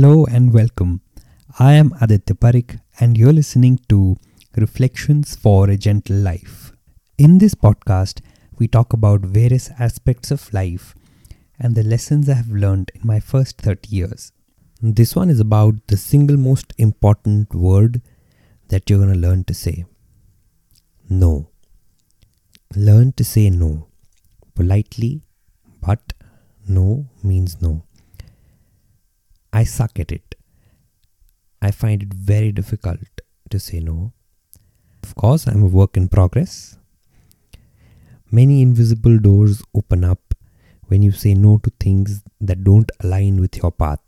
Hello and welcome. I am Aditya Parik and you're listening to Reflections for a Gentle Life. In this podcast, we talk about various aspects of life and the lessons I have learned in my first 30 years. This one is about the single most important word that you're going to learn to say no. Learn to say no politely, but no means no. I suck at it. I find it very difficult to say no. Of course, I'm a work in progress. Many invisible doors open up when you say no to things that don't align with your path.